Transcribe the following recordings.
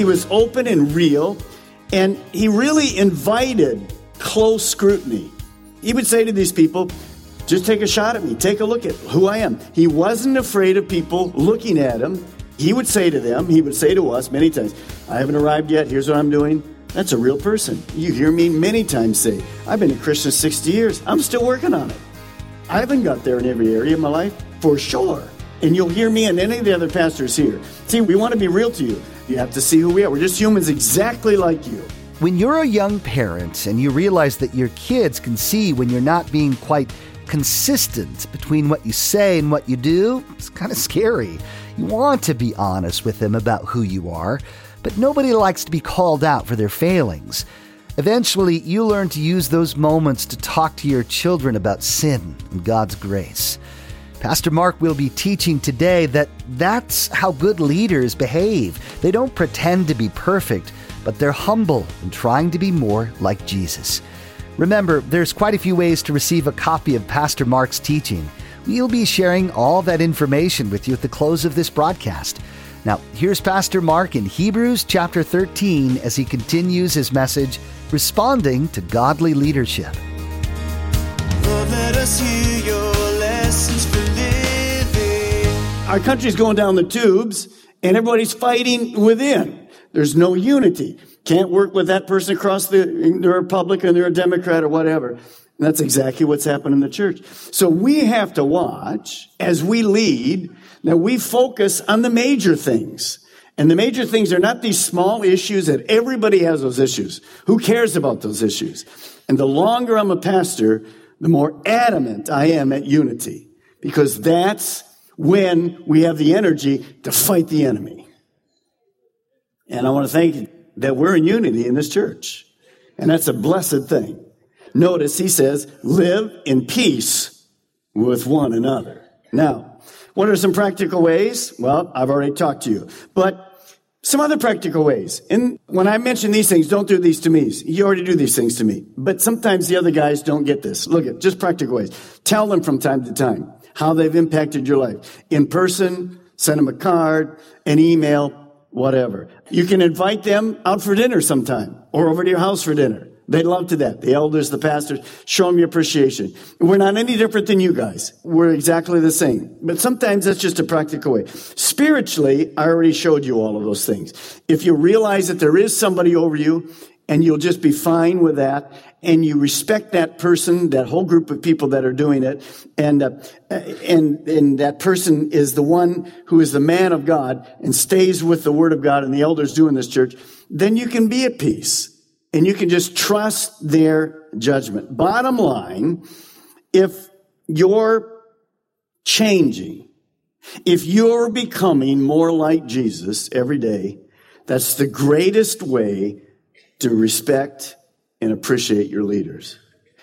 He was open and real, and he really invited close scrutiny. He would say to these people, just take a shot at me, take a look at who I am. He wasn't afraid of people looking at him. He would say to them, he would say to us many times, I haven't arrived yet, here's what I'm doing. That's a real person. You hear me many times say, I've been a Christian 60 years, I'm still working on it. I haven't got there in every area of my life, for sure. And you'll hear me and any of the other pastors here. See, we want to be real to you. You have to see who we are. We're just humans exactly like you. When you're a young parent and you realize that your kids can see when you're not being quite consistent between what you say and what you do, it's kind of scary. You want to be honest with them about who you are, but nobody likes to be called out for their failings. Eventually, you learn to use those moments to talk to your children about sin and God's grace. Pastor Mark will be teaching today that that's how good leaders behave. They don't pretend to be perfect, but they're humble and trying to be more like Jesus. Remember, there's quite a few ways to receive a copy of Pastor Mark's teaching. We'll be sharing all that information with you at the close of this broadcast. Now, here's Pastor Mark in Hebrews chapter 13 as he continues his message, Responding to Godly Leadership. Lord, Our country's going down the tubes and everybody's fighting within. There's no unity. Can't work with that person across the, they're a Republican, they're a Democrat or whatever. And that's exactly what's happened in the church. So we have to watch as we lead that we focus on the major things. And the major things are not these small issues that everybody has those issues. Who cares about those issues? And the longer I'm a pastor, the more adamant I am at unity because that's when we have the energy to fight the enemy. And I want to thank you that we're in unity in this church. And that's a blessed thing. Notice he says, live in peace with one another. Now, what are some practical ways? Well, I've already talked to you, but some other practical ways. And when I mention these things, don't do these to me. You already do these things to me. But sometimes the other guys don't get this. Look at just practical ways. Tell them from time to time how they've impacted your life. In person, send them a card, an email, whatever. You can invite them out for dinner sometime or over to your house for dinner. They'd love to that. The elders, the pastors, show them your appreciation. We're not any different than you guys. We're exactly the same. But sometimes that's just a practical way. Spiritually, I already showed you all of those things. If you realize that there is somebody over you and you'll just be fine with that and you respect that person, that whole group of people that are doing it, and, uh, and, and that person is the one who is the man of God and stays with the word of God and the elders do in this church, then you can be at peace and you can just trust their judgment. Bottom line, if you're changing, if you're becoming more like Jesus every day, that's the greatest way to respect and appreciate your leaders.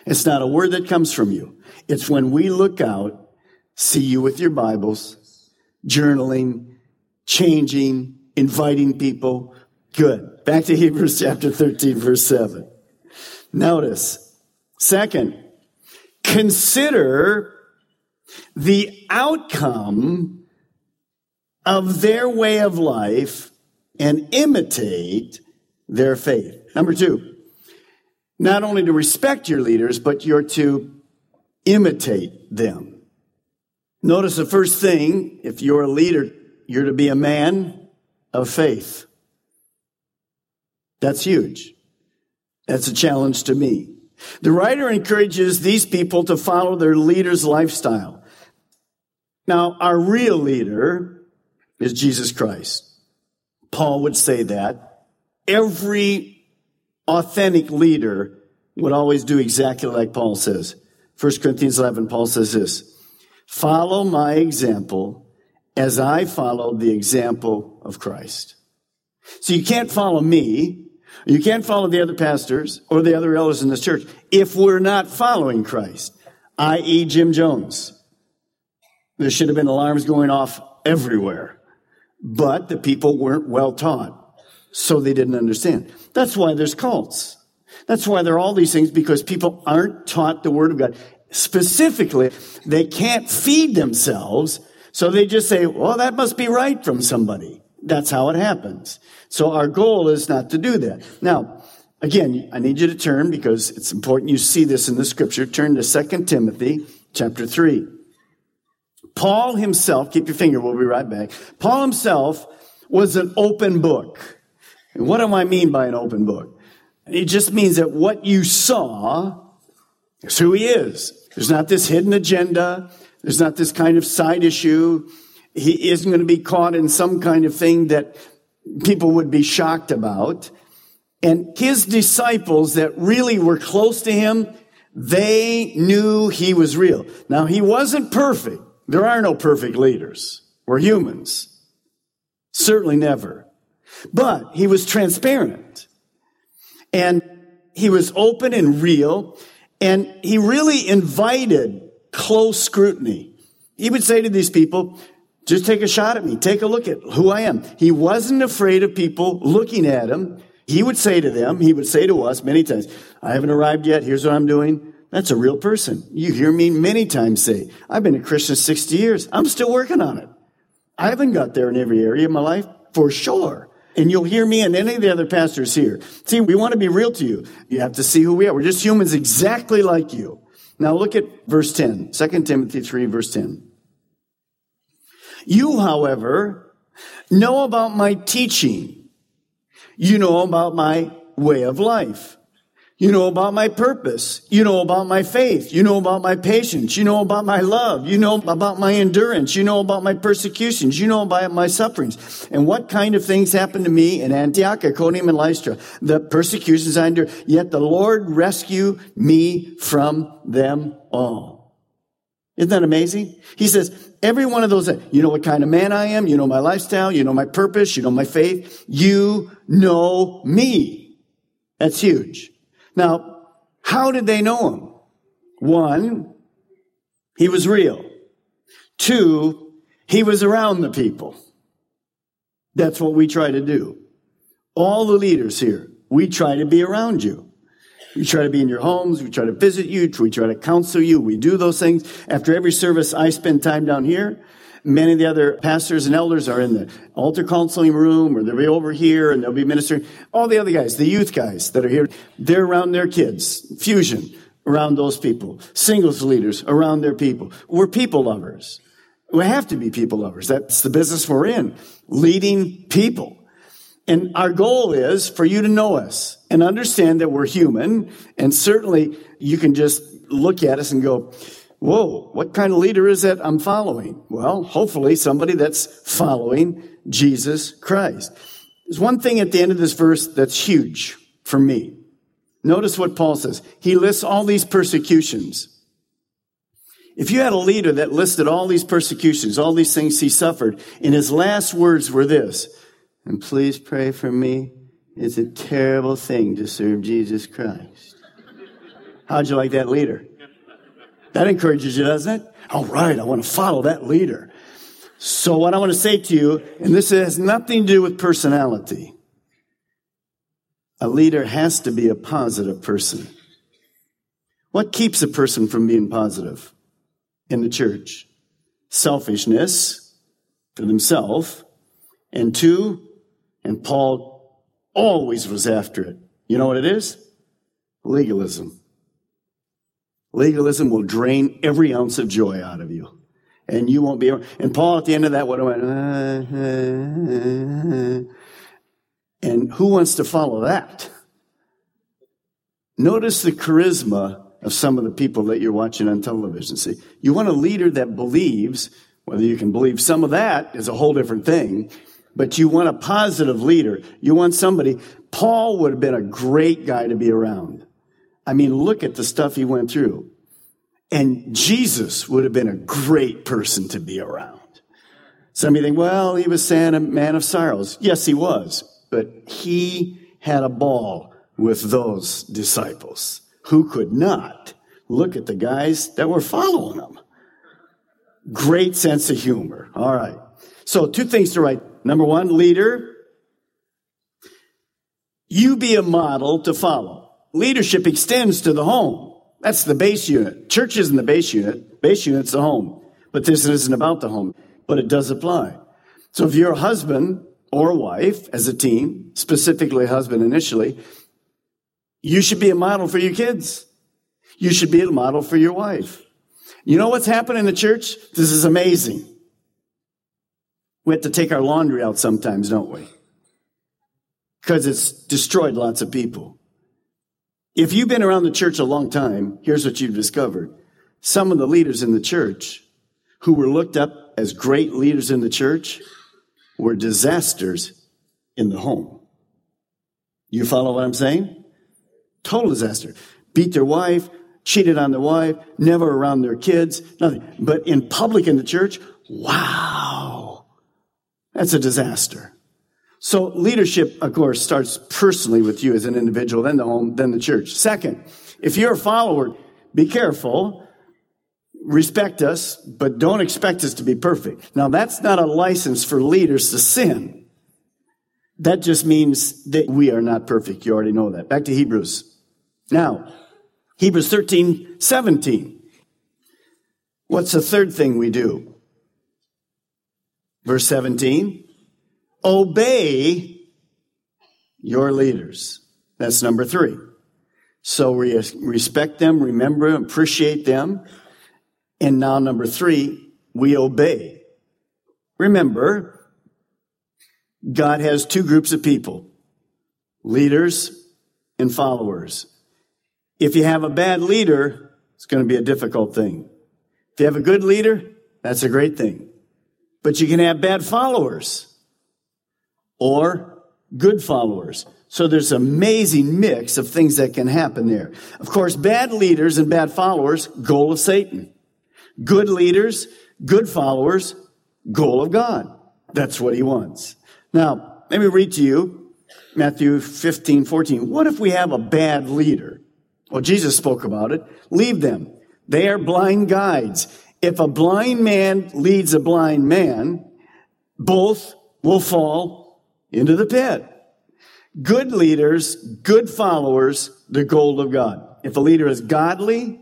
It's not a word that comes from you. It's when we look out, see you with your Bibles, journaling, changing, inviting people. Good. Back to Hebrews chapter 13, verse 7. Notice, second, consider the outcome of their way of life and imitate their faith. Number two, not only to respect your leaders, but you're to imitate them. Notice the first thing, if you're a leader, you're to be a man of faith. That's huge. That's a challenge to me. The writer encourages these people to follow their leader's lifestyle. Now, our real leader is Jesus Christ. Paul would say that every authentic leader would always do exactly like Paul says. 1 Corinthians 11, Paul says this, follow my example as I followed the example of Christ. So you can't follow me. You can't follow the other pastors or the other elders in this church if we're not following Christ, i.e. Jim Jones. There should have been alarms going off everywhere, but the people weren't well taught. So they didn't understand. That's why there's cults. That's why there are all these things because people aren't taught the word of God. Specifically, they can't feed themselves. So they just say, well, that must be right from somebody. That's how it happens. So our goal is not to do that. Now, again, I need you to turn because it's important you see this in the scripture. Turn to 2 Timothy chapter 3. Paul himself, keep your finger, we'll be right back. Paul himself was an open book. And what do I mean by an open book? It just means that what you saw is who he is. There's not this hidden agenda. There's not this kind of side issue. He isn't going to be caught in some kind of thing that people would be shocked about. And his disciples that really were close to him, they knew he was real. Now, he wasn't perfect. There are no perfect leaders. We're humans. Certainly never. But he was transparent. And he was open and real. And he really invited close scrutiny. He would say to these people, just take a shot at me. Take a look at who I am. He wasn't afraid of people looking at him. He would say to them, he would say to us many times, I haven't arrived yet. Here's what I'm doing. That's a real person. You hear me many times say, I've been a Christian 60 years. I'm still working on it. I haven't got there in every area of my life for sure. And you'll hear me and any of the other pastors here. See, we want to be real to you. You have to see who we are. We're just humans exactly like you. Now look at verse 10, 2 Timothy 3 verse 10. You, however, know about my teaching. You know about my way of life. You know about my purpose. You know about my faith. You know about my patience. You know about my love. You know about my endurance. You know about my persecutions. You know about my sufferings. And what kind of things happened to me in Antioch, Iconium, and Lystra? The persecutions I endured. Yet the Lord rescued me from them all. Isn't that amazing? He says, every one of those, you know what kind of man I am. You know my lifestyle. You know my purpose. You know my faith. You know me. That's huge. Now, how did they know him? One, he was real. Two, he was around the people. That's what we try to do. All the leaders here, we try to be around you. We try to be in your homes. We try to visit you. We try to counsel you. We do those things. After every service, I spend time down here. Many of the other pastors and elders are in the altar counseling room or they'll be over here and they'll be ministering. All the other guys, the youth guys that are here, they're around their kids. Fusion around those people. Singles leaders around their people. We're people lovers. We have to be people lovers. That's the business we're in. Leading people. And our goal is for you to know us and understand that we're human. And certainly you can just look at us and go, whoa, what kind of leader is that I'm following? Well, hopefully somebody that's following Jesus Christ. There's one thing at the end of this verse that's huge for me. Notice what Paul says. He lists all these persecutions. If you had a leader that listed all these persecutions, all these things he suffered, and his last words were this, and please pray for me. It's a terrible thing to serve Jesus Christ. How'd you like that leader? That encourages you, doesn't it? All right, I want to follow that leader. So what I want to say to you, and this has nothing to do with personality. A leader has to be a positive person. What keeps a person from being positive in the church? Selfishness for themselves. And two, and Paul always was after it. You know what it is? Legalism. Legalism will drain every ounce of joy out of you. And you won't be able, and Paul at the end of that would have went, uh, uh, uh, and who wants to follow that? Notice the charisma of some of the people that you're watching on television. See, you want a leader that believes, whether you can believe some of that is a whole different thing, But you want a positive leader. You want somebody. Paul would have been a great guy to be around. I mean, look at the stuff he went through. And Jesus would have been a great person to be around. Some of you think, well, he was saying a man of sorrows. Yes, he was. But he had a ball with those disciples who could not look at the guys that were following him. Great sense of humor. All right. So, two things to write. Number one, leader. You be a model to follow. Leadership extends to the home. That's the base unit. Church isn't the base unit. Base unit's the home. But this isn't about the home, but it does apply. So if you're a husband or a wife as a team, specifically husband initially, you should be a model for your kids. You should be a model for your wife. You know what's happened in the church? This is amazing. We have to take our laundry out sometimes, don't we? Because it's destroyed lots of people. If you've been around the church a long time, here's what you've discovered. Some of the leaders in the church who were looked up as great leaders in the church were disasters in the home. You follow what I'm saying? Total disaster. Beat their wife, cheated on their wife, never around their kids, nothing. But in public in the church, wow, that's a disaster. So leadership, of course, starts personally with you as an individual, then the home, then the church. Second, if you're a follower, be careful. Respect us, but don't expect us to be perfect. Now that's not a license for leaders to sin. That just means that we are not perfect. You already know that. Back to Hebrews. Now, Hebrews 13, 17. What's the third thing we do? Verse 17. Obey your leaders. That's number three. So we respect them, remember, appreciate them. And now number three, we obey. Remember, God has two groups of people, leaders and followers. If you have a bad leader, it's going to be a difficult thing. If you have a good leader, that's a great thing. But you can have bad followers or good followers. So there's an amazing mix of things that can happen there. Of course, bad leaders and bad followers, goal of Satan. Good leaders, good followers, goal of God. That's what he wants. Now, let me read to you Matthew 15, 14. What if we have a bad leader? Well, Jesus spoke about it. Leave them. They are blind guides. If a blind man leads a blind man, both will fall into the pit. Good leaders, good followers, the goal of God. If a leader is godly,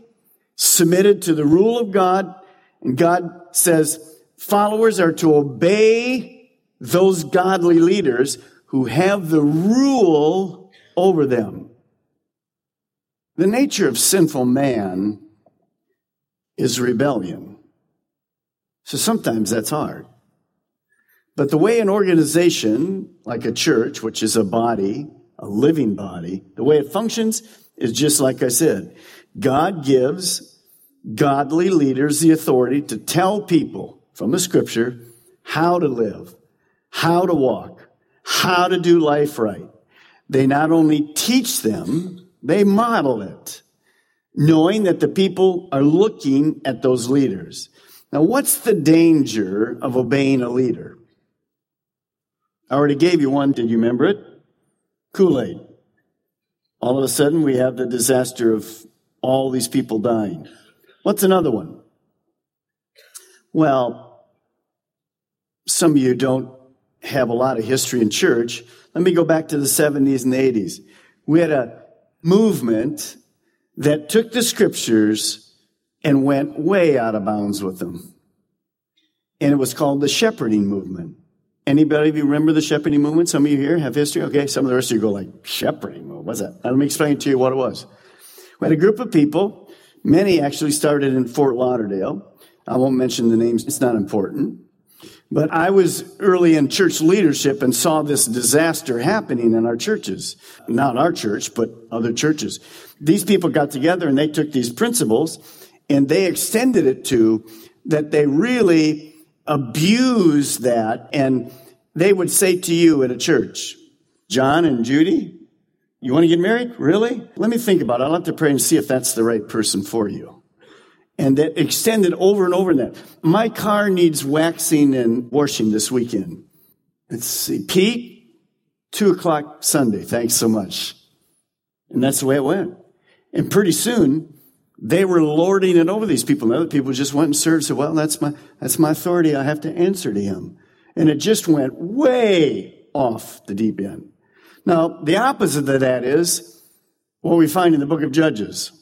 submitted to the rule of God, and God says followers are to obey those godly leaders who have the rule over them. The nature of sinful man is rebellion. So sometimes that's hard. But the way an organization, like a church, which is a body, a living body, the way it functions is just like I said. God gives godly leaders the authority to tell people from the scripture how to live, how to walk, how to do life right. They not only teach them, they model it, knowing that the people are looking at those leaders. Now, what's the danger of obeying a leader? I already gave you one. Did you remember it? Kool Aid. All of a sudden, we have the disaster of all these people dying. What's another one? Well, some of you don't have a lot of history in church. Let me go back to the 70s and 80s. We had a movement that took the scriptures and went way out of bounds with them. And it was called the shepherding movement. Anybody of you remember the shepherding movement? Some of you here have history? Okay, some of the rest of you go like, shepherding movement, what's that? Let me explain to you what it was. We had a group of people, many actually started in Fort Lauderdale. I won't mention the names, it's not important. But I was early in church leadership and saw this disaster happening in our churches. Not our church, but other churches. These people got together and they took these principles and they extended it to that they really abused that and they would say to you at a church, John and Judy, you want to get married? Really? Let me think about it. I'll have to pray and see if that's the right person for you. And that extended over and over that. My car needs waxing and washing this weekend. Let's see. Pete, two o'clock Sunday. Thanks so much. And that's the way it went. And pretty soon, they were lording it over these people. And other people just went and served. Said, well, that's my, that's my authority. I have to answer to him. And it just went way off the deep end. Now, the opposite of that is what we find in the book of Judges.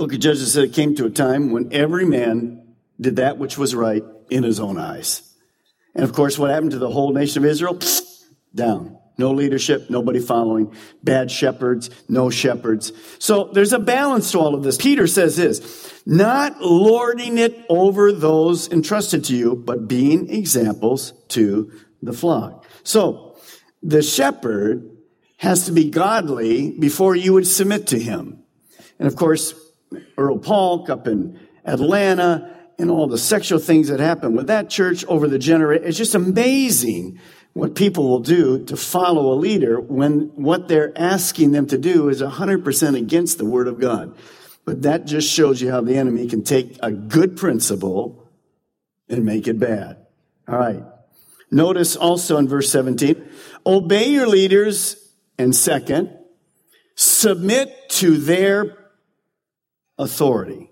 Book of Judges said it came to a time when every man did that which was right in his own eyes. And of course, what happened to the whole nation of Israel? Down. No leadership, nobody following. Bad shepherds, no shepherds. So there's a balance to all of this. Peter says this, not lording it over those entrusted to you, but being examples to the flock. So the shepherd has to be godly before you would submit to him. And of course, Earl Paulk up in Atlanta and all the sexual things that happen with that church over the generation. It's just amazing what people will do to follow a leader when what they're asking them to do is 100% against the word of God. But that just shows you how the enemy can take a good principle and make it bad. All right. Notice also in verse 17, obey your leaders. And second, submit to their authority.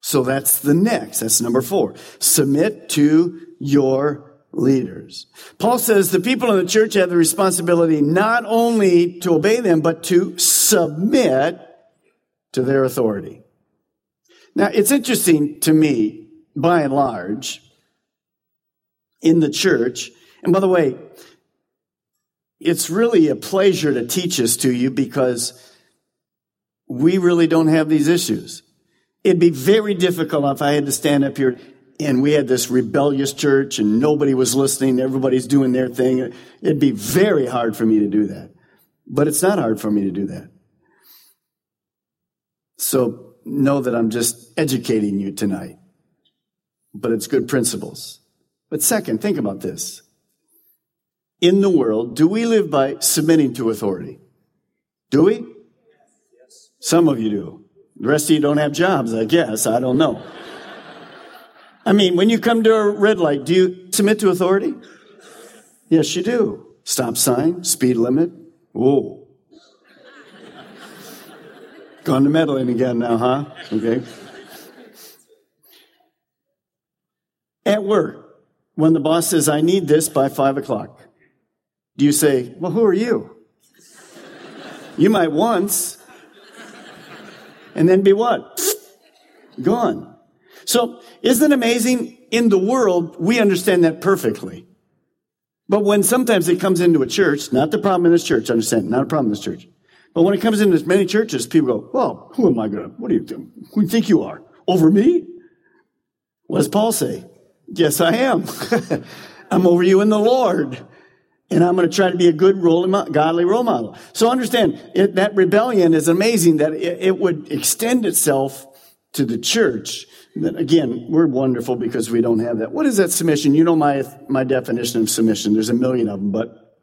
So that's the next. That's number four. Submit to your leaders. Paul says the people in the church have the responsibility not only to obey them, but to submit to their authority. Now, it's interesting to me, by and large, in the church, and by the way, it's really a pleasure to teach this to you because we really don't have these issues. It'd be very difficult if I had to stand up here and we had this rebellious church and nobody was listening, everybody's doing their thing. It'd be very hard for me to do that. But it's not hard for me to do that. So know that I'm just educating you tonight. But it's good principles. But second, think about this. In the world, do we live by submitting to authority? Do we? Some of you do. The rest of you don't have jobs, I guess. I don't know. I mean, when you come to a red light, do you submit to authority? Yes, you do. Stop sign, speed limit. Whoa. Gone to meddling again now, huh? Okay. At work, when the boss says, I need this by five o'clock, do you say, Well, who are you? You might once, and then be what? Gone. So isn't it amazing? In the world, we understand that perfectly. But when sometimes it comes into a church, not the problem in this church, understand, not a problem in this church. But when it comes into many churches, people go, well, who am I going to, what do you think? Who do you think you are? Over me? What does Paul say? Yes, I am. I'm over you in the Lord. And I'm going to try to be a good role, godly role model. So understand, it, that rebellion is amazing that it, it would extend itself to the church again, we're wonderful because we don't have that. What is that submission? You know my, my definition of submission. There's a million of them, but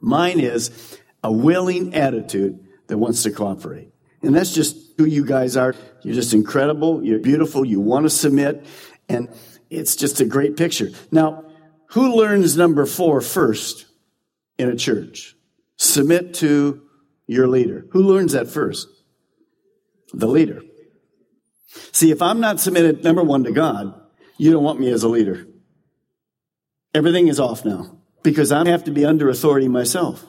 mine is a willing attitude that wants to cooperate. And that's just who you guys are. You're just incredible. You're beautiful. You want to submit. And it's just a great picture. Now, who learns number four first in a church? Submit to your leader. Who learns that first? The leader. See, if I'm not submitted, number one, to God, you don't want me as a leader. Everything is off now because I have to be under authority myself.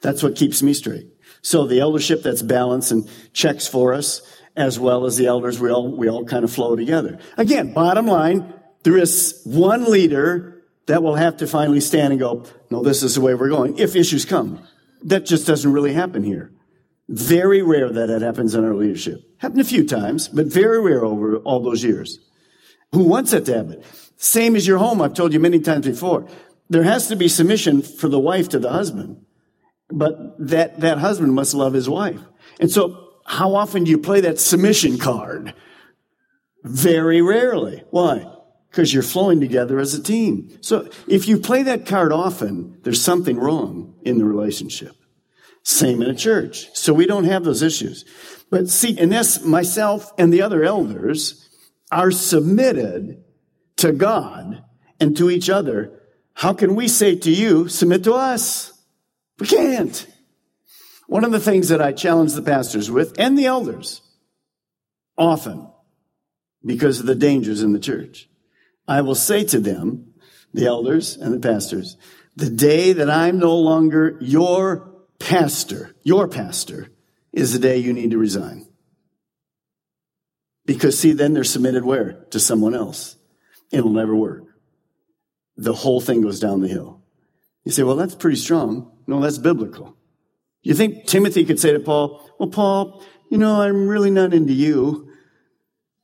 That's what keeps me straight. So the eldership that's balanced and checks for us, as well as the elders, we all, we all kind of flow together. Again, bottom line, there is one leader that will have to finally stand and go, no, this is the way we're going, if issues come. That just doesn't really happen here. Very rare that it happens in our leadership. Happened a few times, but very rare over all those years. Who wants that to happen? Same as your home, I've told you many times before. There has to be submission for the wife to the husband, but that, that husband must love his wife. And so, how often do you play that submission card? Very rarely. Why? Because you're flowing together as a team. So if you play that card often, there's something wrong in the relationship. Same in a church. So we don't have those issues. But see, and this, myself and the other elders are submitted to God and to each other. How can we say to you, submit to us? We can't. One of the things that I challenge the pastors with and the elders often because of the dangers in the church I will say to them, the elders and the pastors, the day that I'm no longer your pastor, your pastor, is the day you need to resign. Because see, then they're submitted where? To someone else. It'll never work. The whole thing goes down the hill. You say, well, that's pretty strong. No, that's biblical. You think Timothy could say to Paul, well, Paul, you know, I'm really not into you.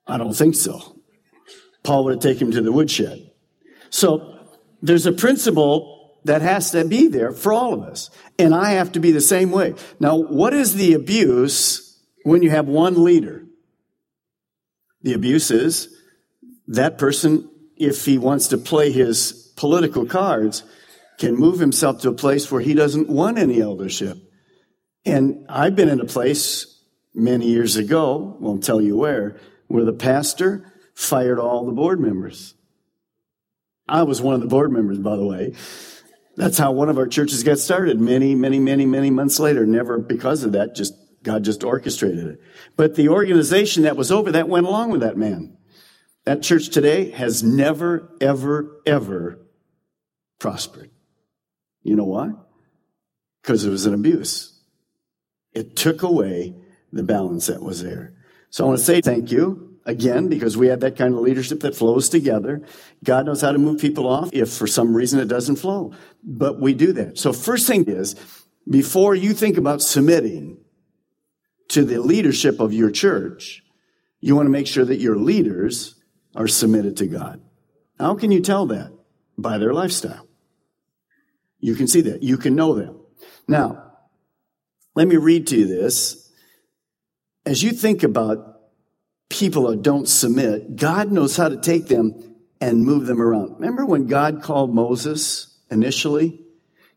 I don't think so. Paul would have taken him to the woodshed. So there's a principle that has to be there for all of us. And I have to be the same way. Now, what is the abuse when you have one leader? The abuse is that person, if he wants to play his political cards, can move himself to a place where he doesn't want any eldership. And I've been in a place many years ago, won't tell you where, where the pastor fired all the board members. I was one of the board members, by the way. That's how one of our churches got started many, many, many, many months later. Never because of that, just God just orchestrated it. But the organization that was over that went along with that man. That church today has never, ever, ever prospered. You know why? Because it was an abuse. It took away the balance that was there. So I want to say thank you again, because we have that kind of leadership that flows together. God knows how to move people off if for some reason it doesn't flow. But we do that. So first thing is, before you think about submitting to the leadership of your church, you want to make sure that your leaders are submitted to God. How can you tell that? By their lifestyle. You can see that. You can know them. Now, let me read to you this. As you think about people don't submit, God knows how to take them and move them around. Remember when God called Moses initially?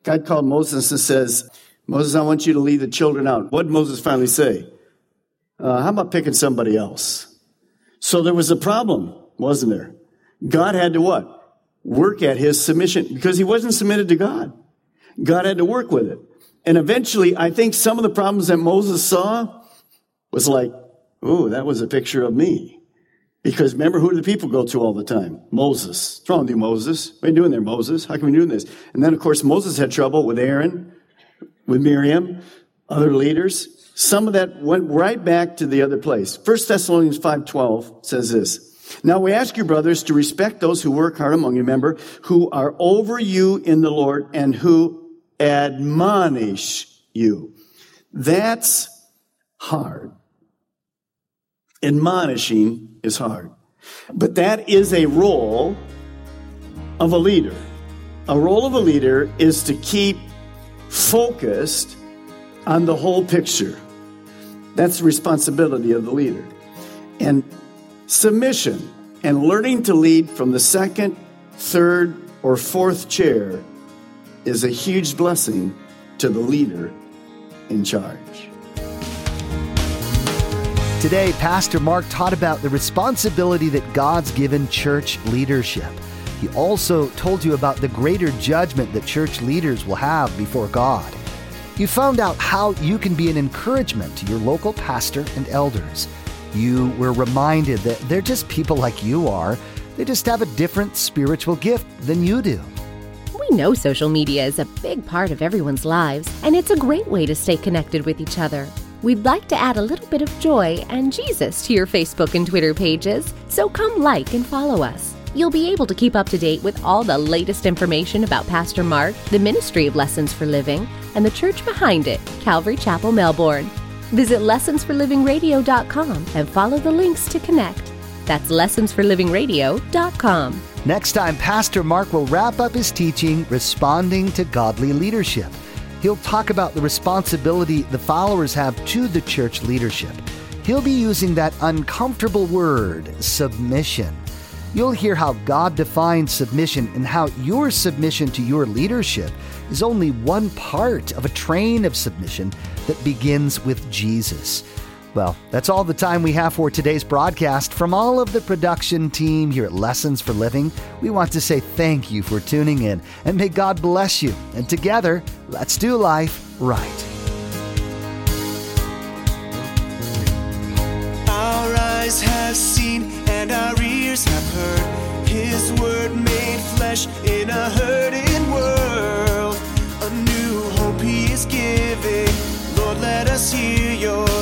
God called Moses and says, Moses, I want you to lead the children out. What did Moses finally say? Uh, how about picking somebody else? So there was a problem, wasn't there? God had to what? Work at his submission because he wasn't submitted to God. God had to work with it. And eventually, I think some of the problems that Moses saw was like, Ooh, that was a picture of me. Because remember who do the people go to all the time? Moses. What's wrong with you, Moses? What are you doing there, Moses? How come you're doing this? And then, of course, Moses had trouble with Aaron, with Miriam, other leaders. Some of that went right back to the other place. 1 Thessalonians 5.12 says this. Now we ask you, brothers, to respect those who work hard among you, remember, who are over you in the Lord and who admonish you. That's hard. Admonishing is hard. But that is a role of a leader. A role of a leader is to keep focused on the whole picture. That's the responsibility of the leader. And submission and learning to lead from the second, third, or fourth chair is a huge blessing to the leader in charge. Today, Pastor Mark taught about the responsibility that God's given church leadership. He also told you about the greater judgment that church leaders will have before God. You found out how you can be an encouragement to your local pastor and elders. You were reminded that they're just people like you are, they just have a different spiritual gift than you do. We know social media is a big part of everyone's lives, and it's a great way to stay connected with each other. We'd like to add a little bit of joy and Jesus to your Facebook and Twitter pages, so come like and follow us. You'll be able to keep up to date with all the latest information about Pastor Mark, the Ministry of Lessons for Living, and the church behind it, Calvary Chapel, Melbourne. Visit lessonsforlivingradio.com and follow the links to connect. That's lessonsforlivingradio.com. Next time, Pastor Mark will wrap up his teaching, Responding to Godly Leadership. He'll talk about the responsibility the followers have to the church leadership. He'll be using that uncomfortable word, submission. You'll hear how God defines submission and how your submission to your leadership is only one part of a train of submission that begins with Jesus. Well, that's all the time we have for today's broadcast. From all of the production team here at Lessons for Living, we want to say thank you for tuning in and may God bless you. And together, let's do life right. Our eyes have seen and our ears have heard His word made flesh in a hurting world. A new hope He is giving. Lord, let us hear your